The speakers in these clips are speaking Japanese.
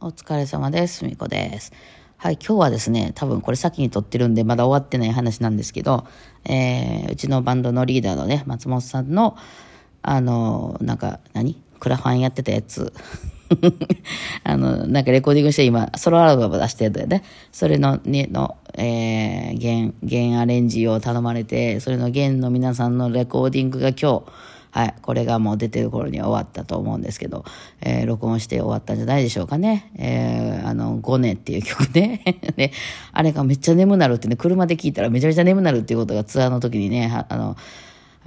お疲れ様です。みこです。はい、今日はですね、多分これ先に撮ってるんで、まだ終わってない話なんですけど、えー、うちのバンドのリーダーのね、松本さんの、あの、なんか、何？クラファンやってたやつ。あの、なんかレコーディングして今、ソロアルバム出してるんだよね。それの、ね、の、えー、弦、弦アレンジを頼まれて、それの弦の皆さんのレコーディングが今日、はい、これがもう出てる頃には終わったと思うんですけど、えー、録音して終わったんじゃないでしょうかね。えー、あの、5年っていう曲ね。で、あれがめっちゃ眠なるってね、車で聞いたらめちゃめちゃ眠なるっていうことがツアーの時にね、あの、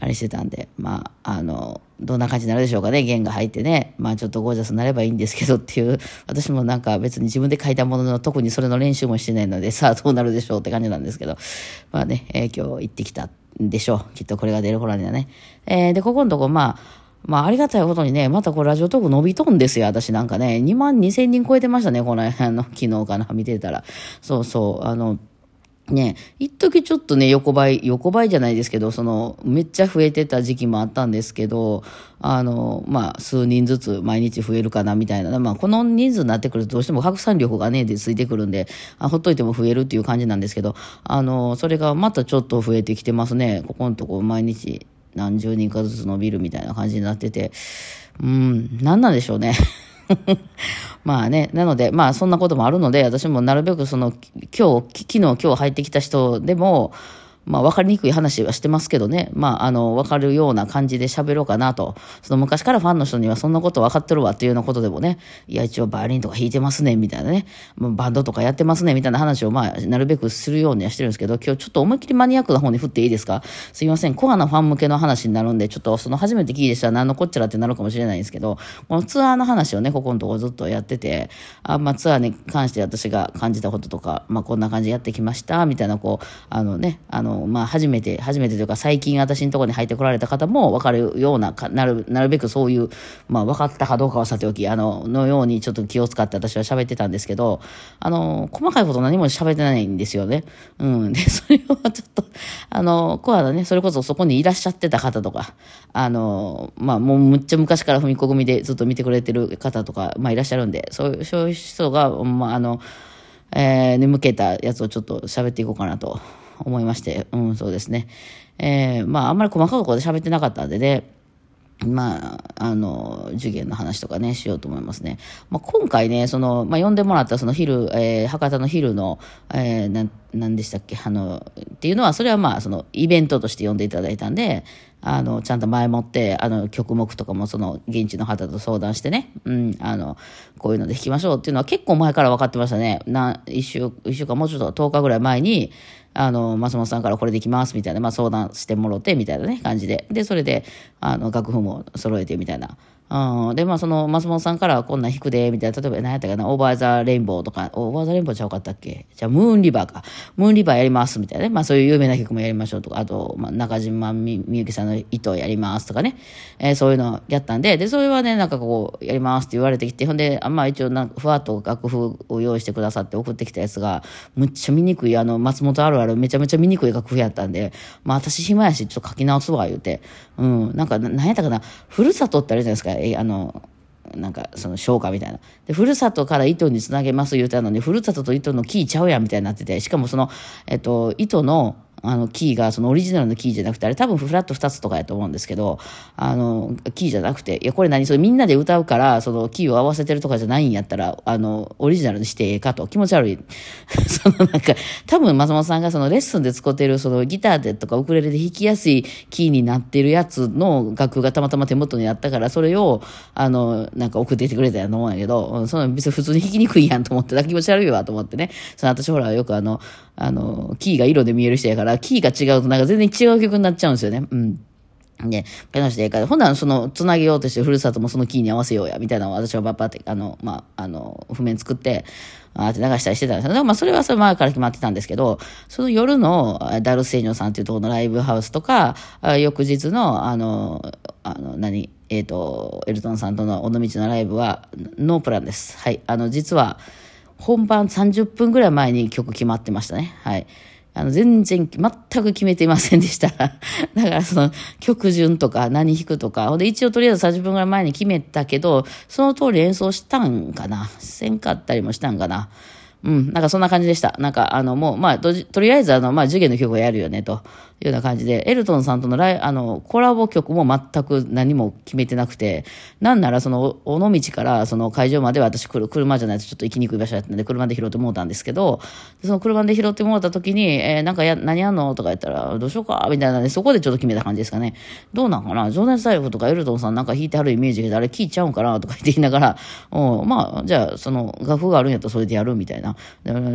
あれしてたんで、まあ、あの、どんな感じになるでしょうかね、弦が入ってね。まあちょっとゴージャスになればいいんですけどっていう、私もなんか別に自分で書いたものの特にそれの練習もしてないので、さあどうなるでしょうって感じなんですけど、まあね、えー、今日行ってきたでしょう。きっとこれが出る頃にはね。えー、で、ここのとこ、まあ、まあ、ありがたいことにね、またこれラジオトーク伸びとんですよ、私なんかね。2万2千人超えてましたね、この、あの、昨日かな、見てたら。そうそう、あの、ね、一時ちょっとね、横ばい、横ばいじゃないですけど、その、めっちゃ増えてた時期もあったんですけど、あの、まあ、数人ずつ毎日増えるかな、みたいな。まあ、この人数になってくるとどうしても拡散力がね、でついてくるんで、あほっといても増えるっていう感じなんですけど、あの、それがまたちょっと増えてきてますね。ここのとこ毎日何十人かずつ伸びるみたいな感じになってて、うん、何なんでしょうね。まあね、なので、まあそんなこともあるので、私もなるべくその、今日、昨日今日入ってきた人でも、まあ分かりにくい話はしてますけどね、まああの、分かるような感じで喋ろうかなと。その昔からファンの人にはそんなこと分かってるわっていうようなことでもね、いや一応バイオリンとか弾いてますね、みたいなね、バンドとかやってますね、みたいな話をまあなるべくするようにはしてるんですけど、今日ちょっと思いっきりマニアックな方に振っていいですか？すいません、コアなファン向けの話になるんで、ちょっとその初めて聞いてしたら何のこっちゃらってなるかもしれないんですけど、このツアーの話をね、ここのとこずっとやってて、あまあツアーに関して私が感じたこととか、まあこんな感じでやってきました、みたいなこう、あのね、あの、まあ初めて初めてというか最近私のところに入ってこられた方も分かるようななる、なるべくそういう、まあ分かったかどうかはさておき、あの、のようにちょっと気を使って私は喋ってたんですけど、あの、細かいこと何も喋ってないんですよね。うん。で、それはちょっと、あの、コアだね、それこそそこにいらっしゃってた方とか、あの、まあもうむっちゃ昔から踏み込みでずっと見てくれてる方とか、まあいらっしゃるんで、そういう、そういう人が、まああの、えー、に向けたやつをちょっと喋っていこうかなと思いまして、うん、そうですね。えー、まあ、あんまり細かいことで喋ってなかったんでね、まあ、あの、受験の話とかね、しようと思いますね。まあ、今回ね、その、まあ、呼んでもらったその昼、えー、博多の昼の、えー、なん、なんでしたっけ、あの、っていうのは、それはまあ、その、イベントとして呼んでいただいたんで、あの、ちゃんと前もって、あの、曲目とかもその、現地の方と相談してね、うん、あの、こういうので弾きましょうっていうのは結構前から分かってましたね。な、一週、一週間、もうちょっと10日ぐらい前に、あの、松本さんからこれできますみたいな、まあ相談してもろてみたいなね、感じで。で、それで、あの、楽譜も揃えてみたいな。うん、で、まあ、その、松本さんからこんな弾くで、みたいな、例えば何やったかな、オーバーザレインボーとか、オーバーザレインボーちゃうかったっけ？じゃあ、ムーンリバーか。ムーンリバーやります、みたいなね。まあ、そういう有名な曲もやりましょうとか、あと、まあ、中島みゆきさんの糸やりますとかね。えー、そういうのやったんで、で、それはね、なんかこう、やりますって言われてきて、ほんで、あまあ、一応なんか、ふわっと楽譜を用意してくださって送ってきたやつが、むっちゃ見にくい、あの、松本あるあるめちゃめちゃ見にくい楽譜やったんで、まあ、私暇やし、ちょっと書き直すわ、言うて。うん、なんか、何やったかな、ふるさとってあるじゃないですか、え、あの、なんか、その、消化みたいな。で、ふるさとから糸につなげます言うたのに、ふるさとと糸のキーちゃうやんみたいになってて、しかもその、えっと、糸の、あの、キーが、そのオリジナルのキーじゃなくて、あれ多分フラット2つとかやと思うんですけど、あの、キーじゃなくて、いや、これ何？それみんなで歌うから、そのキーを合わせてるとかじゃないんやったら、あの、オリジナルにしてええかと、気持ち悪い。そのなんか、多分松本さんがそのレッスンで使ってる、そのギターでとかウクレレで弾きやすいキーになってるやつの楽譜がたまたま手元にあったから、それを、あの、なんか送ってきてくれたやと思うんやけど、その別に普通に弾きにくいやんと思って、気持ち悪いわと思ってね。その私ほら、よくあの、あの、キーが色で見える人やから、キーが違うとなんか全然違う曲になっちゃうんですよね。うん。で、ピアノしてええから、ほんならその、つなげようとしてふるさともそのキーに合わせようや、みたいなのを私はバッパって、あの、まあ、あの、譜面作って、あって流したりしてたんですよ。まあ、それはそれ前から決まってたんですけど、その夜のダルセーニョさんっていうところのライブハウスとか、翌日の、あの、あの、何、えっ、ー、と、エルトンさんとの尾道のライブは、ノープランです。はい。あの、実は、本番30分ぐらい前に曲決まってましたね。はい。あの、全然、全く決めていませんでした。だからその、曲順とか何弾くとか、ほんで一応とりあえず30分ぐらい前に決めたけど、その通り演奏したんかなせんかったりもしたんかなうん、なんかそんな感じでした。なんか、あの、もう、まあ、とりあえず、あの、まあ、授業の曲をやるよね、というような感じで、エルトンさんとのライ、あの、コラボ曲も全く何も決めてなくて、なんなら、その、尾道から、その会場まで私来る、車じゃないとちょっと行きにくい場所だったんで、車で拾ってもうたんですけど、その車で拾ってもうた時に、えー、なんかや、何やんの？とか言ったら、どうしようか？みたいなで、そこでちょっと決めた感じですかね。どうなんかな？情熱大陸とかエルトンさんなんか弾いてはるイメージで、あれ聞いちゃうんかな？とか言って言いながら、うん、まあ、じゃあ、その、楽譜があるんやったらそれでやる？みたいな。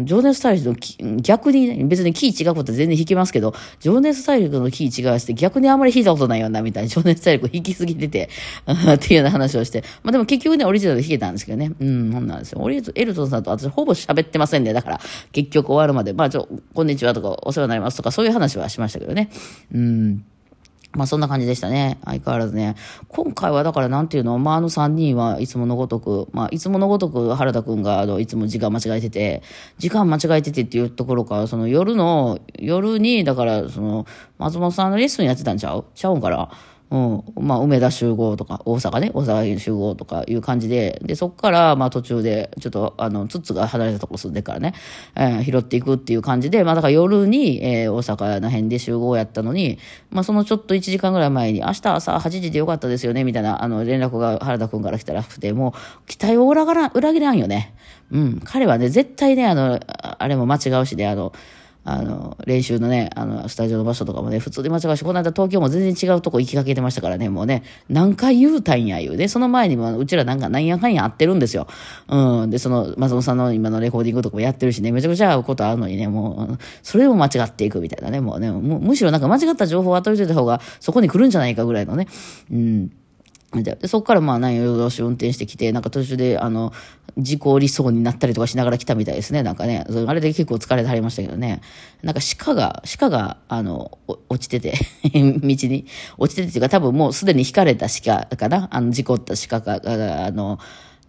情熱大陸の逆に、ね別にキー違うこと全然弾けますけど、情熱大陸の火違うして逆にあんまり弾いたことないよな、みたいな。情熱大陸弾きすぎてて っていうような話をして。まあでも結局ね、オリジナルで弾けたんですけどね。うん、ほんなんですよ。オリエルトンさんと私ほぼ喋ってませんね。だから、結局終わるまで、まあちょ、こんにちはとか、お世話になりますとか、そういう話はしましたけどね。うん。まあそんな感じでしたね。相変わらずね。今回はだからなんていうの、まああの3人はいつものごとく、まあいつものごとく原田くんがあのいつも時間間違えてて、時間間違えててっていうところから、その夜の、夜に、だからその松本さんのレッスンやってたんちゃう？ちゃうんから。うん。まあ、梅田集合とか、大阪ね、大阪集合とかいう感じで、で、そこから、まあ、途中で、ちょっと、あの、つつが離れたとこ住んでからね、えー、拾っていくっていう感じで、まあ、だから夜に、えー、大阪の辺で集合やったのに、まあ、そのちょっと1時間ぐらい前に、明日朝8時でよかったですよね、みたいな、あの、連絡が原田くんから来たらしくて、もう、期待を裏切らんよね。うん。彼はね、絶対ね、あの、あれも間違うしね、あの、あの、練習のね、あの、スタジオの場所とかもね、普通に間違うし、この間東京も全然違うとこ行きかけてましたからね、もうね、何回言うたんや言うね。その前にも、うちらなんかなんやかんや会ってるんですよ。うん。で、その、松本さんの今のレコーディングとかもやってるしね、めちゃくちゃ会うことあるのにね、もう、それでも間違っていくみたいなね、もうね、むしろなんか間違った情報を与えておいた方が、そこに来るんじゃないかぐらいのね、うん。で、そこからまあ何夜通し運転してきて、なんか途中で、あの、事故りそうになったりとかしながら来たみたいですね。なんかね、あれで結構疲れてはりましたけどね。なんか鹿が、鹿が、あの、落ちてて 道に、落ちててっていうか多分もうすでに引かれた鹿かな。あの、事故った鹿が、あの、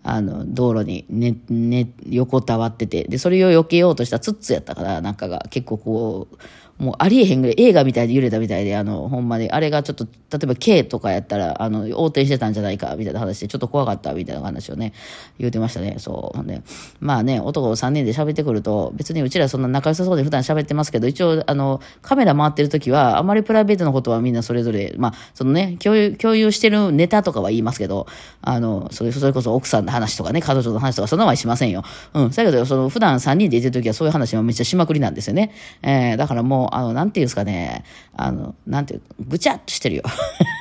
あの、道路にね、ね、横たわってて、で、それを避けようとしたツッツやったから、なんかが結構こう、もうありえへんぐらい映画みたいで揺れたみたいで、あの、ほんまに、あれがちょっと、例えば K とかやったら、あの、横転してたんじゃないか、みたいな話で、ちょっと怖かった、みたいな話をね、言うてましたね。そう。ね。まあね、男3人で喋ってくると、別にうちらそんな仲良さそうで普段喋ってますけど、一応、あの、カメラ回ってる時は、あまりプライベートのことはみんなそれぞれ、まあ、そのね、共有、共有してるネタとかは言いますけど、あの、それ、それこそ奥さんの話とかね、彼女の話とか、そんなはしませんよ。うん。だけど、その、普段3人でいてる時はそういう話はめっちゃしまくりなんですよね。えー、だからもう、あの、なんていうんですかね、あの、なんていう、ぐちゃっとしてるよ。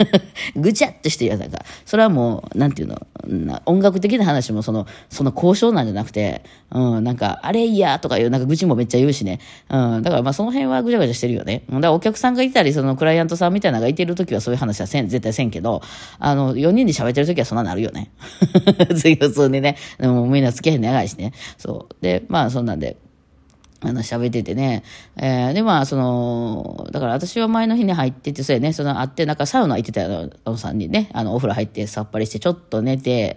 ぐちゃっとしてるよ。なんか、それはもう、なんていうの、音楽的な話もその、その交渉なんじゃなくて、うん、なんか、あれいやとかいう、なんか愚痴もめっちゃ言うしね。うん、だからまあその辺はぐちゃぐちゃしてるよね。だからお客さんがいたり、そのクライアントさんみたいなのがいてるときはそういう話はせん、絶対せんけど、あの、4人で喋ってるときはそんななるよね。普通にね。でもみんなつけへん長いしね。そう。で、まあそんなんで。あの、喋っててね。えー、で、まあ、その、だから私は前の日に入ってて、そうやね、その、会って、なんかサウナ行ってたよ、あの3人ね。あの、お風呂入ってさっぱりして、ちょっと寝て、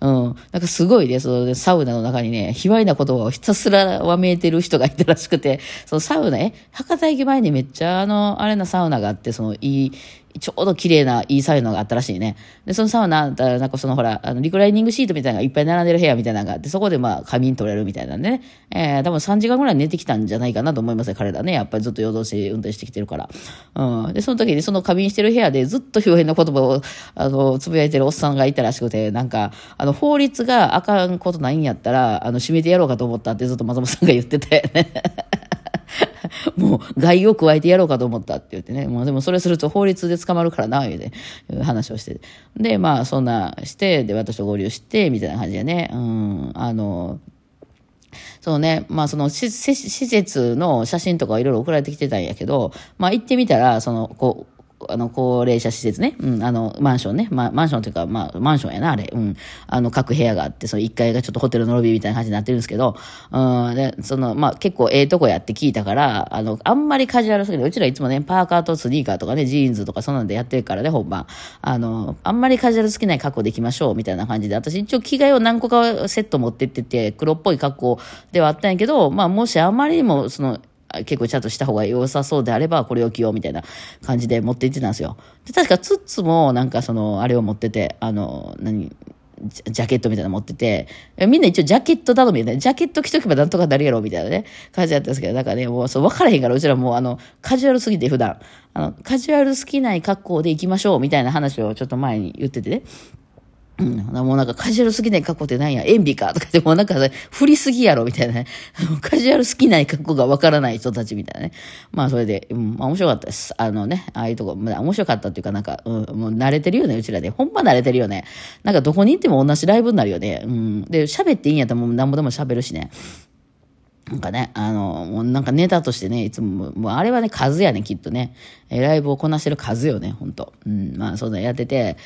うん。なんかすごいね、そのサウナの中にね、卑猥な言葉をひたすらわめいてる人がいたらしくて、そのサウナ、え、博多駅前にめっちゃあの、あれなサウナがあって、その、いい、ちょうど綺麗ないいサウナがあったらしいね。で、そのサウナ、なんかそのほら、あの、リクライニングシートみたいなのがいっぱい並んでる部屋みたいなのがあって、そこでまあ仮眠取れるみたいなんでね。えー、多分3時間ぐらい寝てきたんじゃないかなと思いますね、彼らね。やっぱりずっと夜通し運転してきてるから。うん。で、その時にその仮眠してる部屋でずっと表現の言葉を、あの、つぶやいてるおっさんがいたらしくて、なんか、あの、法律があかんことないんやったら、あの、閉めてやろうかと思ったってずっと松本さんが言ってて、ね。もう害を加えてやろうかと思ったって言ってね。もうでもそれすると法律で捕まるからな、いう話をして。で、まあそんなして、で、私と合流して、みたいな感じでね。うん、あの、そうね、まあその施設の写真とかいろいろ送られてきてたんやけど、まあ行ってみたら、その、こう、あの、高齢者施設ね。うん、あの、マンションね。まあ、マンションというか、まあ、マンションやな、あれ。うん。あの、各部屋があって、その1階がちょっとホテルのロビーみたいな感じになってるんですけど、うん、で、その、まあ、結構ええとこやって聞いたから、あの、あんまりカジュアルすぎる。うちらいつもね、パーカーとスニーカーとかね、ジーンズとかそんなんでやってるからね、本番。あの、あんまりカジュアル好きない格好で行きましょう、みたいな感じで、私一応着替えを何個かセット持ってってて、黒っぽい格好ではあったんやけど、まあ、もしあまりにも、その、結構ちゃんとした方が良さそうであれば、これを着ようみたいな感じで持って行ってたんですよ。で、確かツッツもなんかその、あれを持ってて、あの、何、ジャケットみたいなの持ってて、みんな一応ジャケット頼みでね、ジャケット着とけばなんとかなるやろ、みたいなね、感じだったんですけど、なんかね、もうそう分からへんから、うちらもうあの、カジュアルすぎて普段、あの、カジュアル好きない格好で行きましょう、みたいな話をちょっと前に言っててね。うん、もうなんかカジュアル好きない格好ってなんや、塩ビかとかってもなんか、振りすぎやろみたいなね。カジュアル好きない格好がわからない人たちみたいなね。まあそれで、うん、まあ面白かったです。あのね、ああいうとこ、まあ、面白かったっていうかなんか、うん、もう慣れてるよね、うちらで。ほんま慣れてるよね。なんかどこに行っても同じライブになるよね。うん。で、喋っていいんやったらもうなんぼでも喋るしね。なんかね、あの、もうなんかネタとしてね、いつも、もうあれはね、数やね、きっとね。ライブをこなしてる数よね、ほんと。うん、まあ、そうだ、やってて。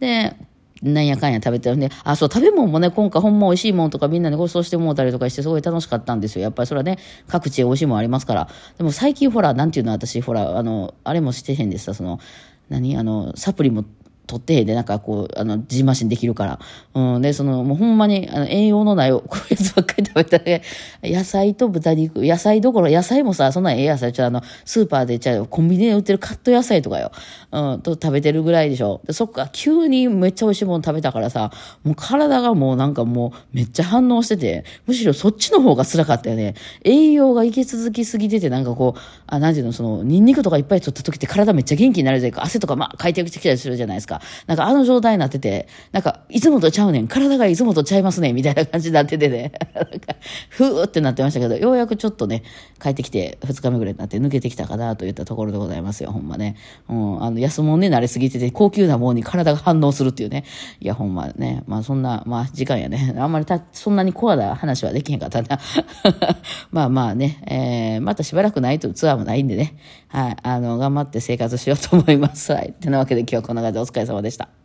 で、なんやかんや食べてるんで、あ、そう、食べ物もね、今回ほんま美味しいもんとかみんなにご馳走してもうたりとかして、すごい楽しかったんですよ。やっぱりそれはね、各地美味しいもんありますから。でも最近ほら、なんていうの、私、ほら、あの、あれもしてへんでした、その、何？あの、サプリも取ってで、なんかこう、あの、ジンマシンできるから。うん。で、その、もうほんまに、あの、栄養のない、こういうやつばっかり食べたら、野菜と豚肉、野菜どころ、野菜もさ、そんなええ野菜、ちょあの、スーパーで、じゃコンビニで売ってるカット野菜とかよ。うん、と食べてるぐらいでしょ。で、そっか、急にめっちゃ美味しいもの食べたからさ、もう体がもうなんかもう、めっちゃ反応してて、むしろそっちの方が辛かったよね。栄養が行き続きすぎてて、なんかこう、あ、なんていうの、その、ニンニクとかいっぱい取った時って体めっちゃ元気になるじゃないか。汗とかまあ、かいてきたりするじゃないですか。なんかあの状態になってて、なんか、いつもとちゃうねん。体がいつもとちゃいますね。みたいな感じになっててね。なんか、ふーってなってましたけど、ようやくちょっとね、帰ってきて、2日目ぐらいになって抜けてきたかなといったところでございますよ。ほんまね。うん、あの、安物に慣れすぎてて、高級なものに体が反応するっていうね。いや、ほんまね。まあ、そんな、まあ、時間やね。あんまりた、そんなにコアな話はできへんかったな。まあまあね、えー、またしばらくないとツアーもないんでね。はい。あの、頑張って生活しようと思います。はい。てなわけで今日はこんな感じでお疲れ様でした。